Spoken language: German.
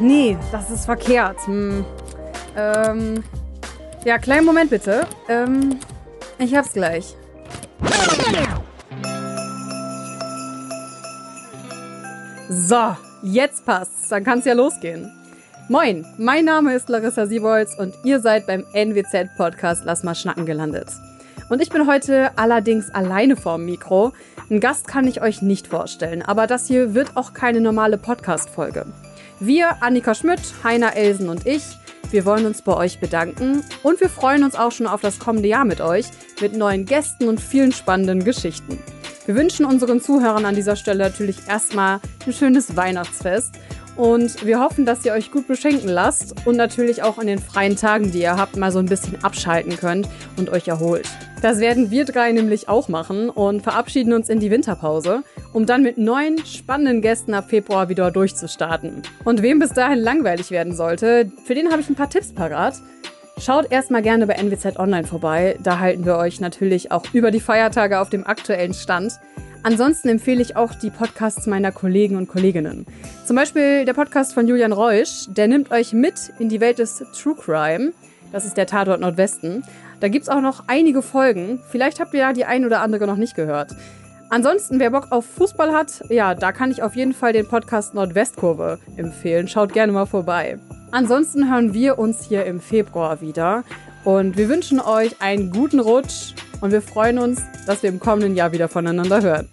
nee, das ist verkehrt. Hm. Ähm, ja, kleinen Moment bitte. Ähm, ich hab's gleich. So, jetzt passt's. Dann kann's ja losgehen. Moin, mein Name ist Larissa Siewolz und ihr seid beim NWZ Podcast Lass mal schnacken gelandet. Und ich bin heute allerdings alleine vorm Mikro. Ein Gast kann ich euch nicht vorstellen, aber das hier wird auch keine normale Podcast-Folge. Wir, Annika Schmidt, Heiner Elsen und ich, wir wollen uns bei euch bedanken und wir freuen uns auch schon auf das kommende Jahr mit euch, mit neuen Gästen und vielen spannenden Geschichten. Wir wünschen unseren Zuhörern an dieser Stelle natürlich erstmal ein schönes Weihnachtsfest und wir hoffen, dass ihr euch gut beschenken lasst und natürlich auch an den freien Tagen, die ihr habt, mal so ein bisschen abschalten könnt und euch erholt. Das werden wir drei nämlich auch machen und verabschieden uns in die Winterpause, um dann mit neuen spannenden Gästen ab Februar wieder durchzustarten. Und wem bis dahin langweilig werden sollte, für den habe ich ein paar Tipps parat. Schaut erstmal gerne bei NWZ Online vorbei, da halten wir euch natürlich auch über die Feiertage auf dem aktuellen Stand. Ansonsten empfehle ich auch die Podcasts meiner Kollegen und Kolleginnen. Zum Beispiel der Podcast von Julian Reusch, der nimmt euch mit in die Welt des True Crime. Das ist der Tatort Nordwesten. Da gibt's auch noch einige Folgen. Vielleicht habt ihr ja die ein oder andere noch nicht gehört. Ansonsten, wer Bock auf Fußball hat, ja, da kann ich auf jeden Fall den Podcast Nordwestkurve empfehlen. Schaut gerne mal vorbei. Ansonsten hören wir uns hier im Februar wieder. Und wir wünschen euch einen guten Rutsch und wir freuen uns, dass wir im kommenden Jahr wieder voneinander hören.